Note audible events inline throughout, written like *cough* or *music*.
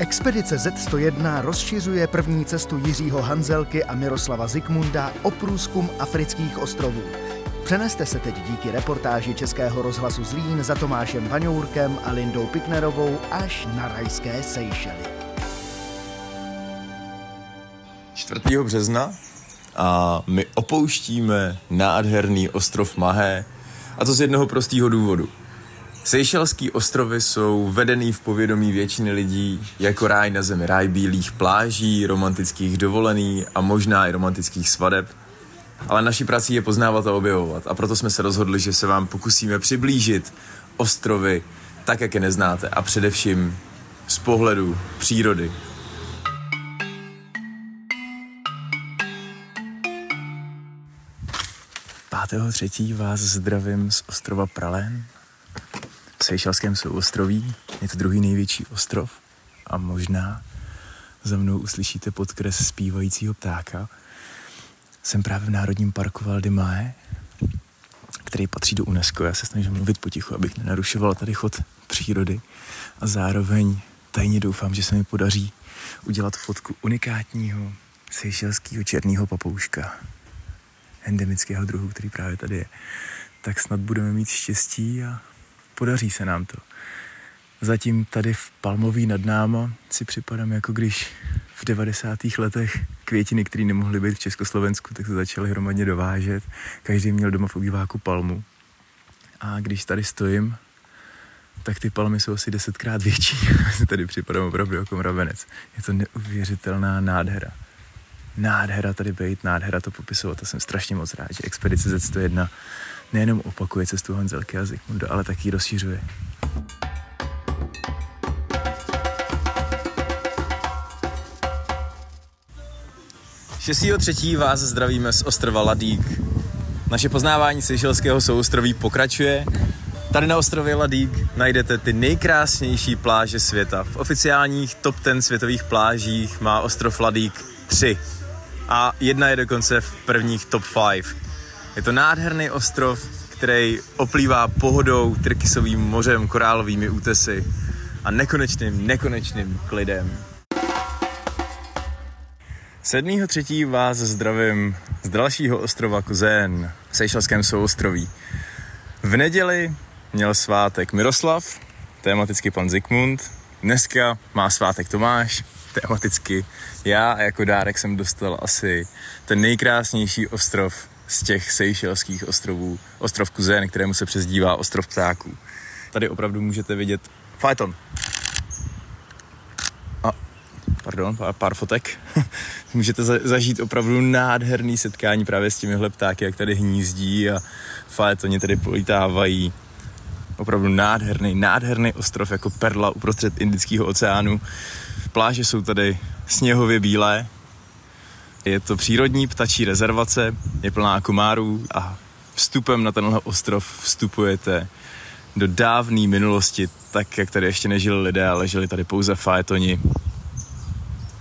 Expedice Z101 rozšiřuje první cestu Jiřího Hanzelky a Miroslava Zikmunda o průzkum afrických ostrovů. Přeneste se teď díky reportáži Českého rozhlasu Zlín za Tomášem Vaňourkem a Lindou Piknerovou až na rajské Seychely. 4. března a my opouštíme nádherný ostrov Mahé a to z jednoho prostého důvodu. Seychelský ostrovy jsou vedený v povědomí většiny lidí jako ráj na zemi, ráj bílých pláží, romantických dovolený a možná i romantických svadeb. Ale naší prací je poznávat a objevovat a proto jsme se rozhodli, že se vám pokusíme přiblížit ostrovy tak, jak je neznáte a především z pohledu přírody, 5.3. vás zdravím z ostrova Pralén v Seychelském souostroví. Je to druhý největší ostrov a možná za mnou uslyšíte podkres zpívajícího ptáka. Jsem právě v Národním parku Val Mae, který patří do UNESCO. Já se snažím mluvit potichu, abych nenarušoval tady chod přírody a zároveň tajně doufám, že se mi podaří udělat fotku unikátního seychelského černého papouška endemického druhu, který právě tady je, tak snad budeme mít štěstí a podaří se nám to. Zatím tady v Palmový nad náma si připadám jako když v 90. letech květiny, které nemohly být v Československu, tak se začaly hromadně dovážet. Každý měl doma v obýváku palmu. A když tady stojím, tak ty palmy jsou asi desetkrát větší. *laughs* tady připadám opravdu jako mravenec. Je to neuvěřitelná nádhera nádhera tady být, nádhera to popisovat a jsem strašně moc rád, že Expedice Z101 nejenom opakuje cestu Hanzelky a Zikmunda, ale taky rozšiřuje. Třetí vás zdravíme z ostrova Ladík. Naše poznávání Seychelského souostroví pokračuje. Tady na ostrově Ladík najdete ty nejkrásnější pláže světa. V oficiálních top 10 světových plážích má ostrov Ladík 3 a jedna je dokonce v prvních top 5. Je to nádherný ostrov, který oplývá pohodou, trkysovým mořem, korálovými útesy a nekonečným, nekonečným klidem. 7.3. vás zdravím z dalšího ostrova Kuzén v Seychelském souostroví. V neděli měl svátek Miroslav, tematicky pan Zikmund. Dneska má svátek Tomáš, tematicky já a jako dárek jsem dostal asi ten nejkrásnější ostrov z těch sejšelských ostrovů, ostrov Kuzen, kterému se přezdívá ostrov ptáků. Tady opravdu můžete vidět Fajton. A, pardon, pár, pár fotek. *laughs* můžete za, zažít opravdu nádherný setkání právě s těmihle ptáky, jak tady hnízdí a Fajtoni tady polítávají opravdu nádherný, nádherný ostrov jako perla uprostřed Indického oceánu. Pláže jsou tady sněhově bílé. Je to přírodní ptačí rezervace, je plná komárů a vstupem na tenhle ostrov vstupujete do dávné minulosti, tak jak tady ještě nežili lidé, ale žili tady pouze fajetoni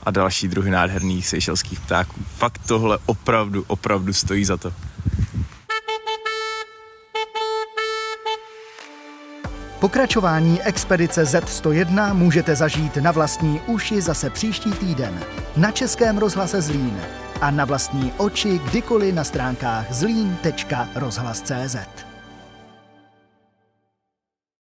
a další druhy nádherných seychelských ptáků. Fakt tohle opravdu, opravdu stojí za to. Pokračování expedice Z101 můžete zažít na vlastní uši zase příští týden na Českém rozhlase Zlín a na vlastní oči kdykoliv na stránkách zlín.rozhlas.cz.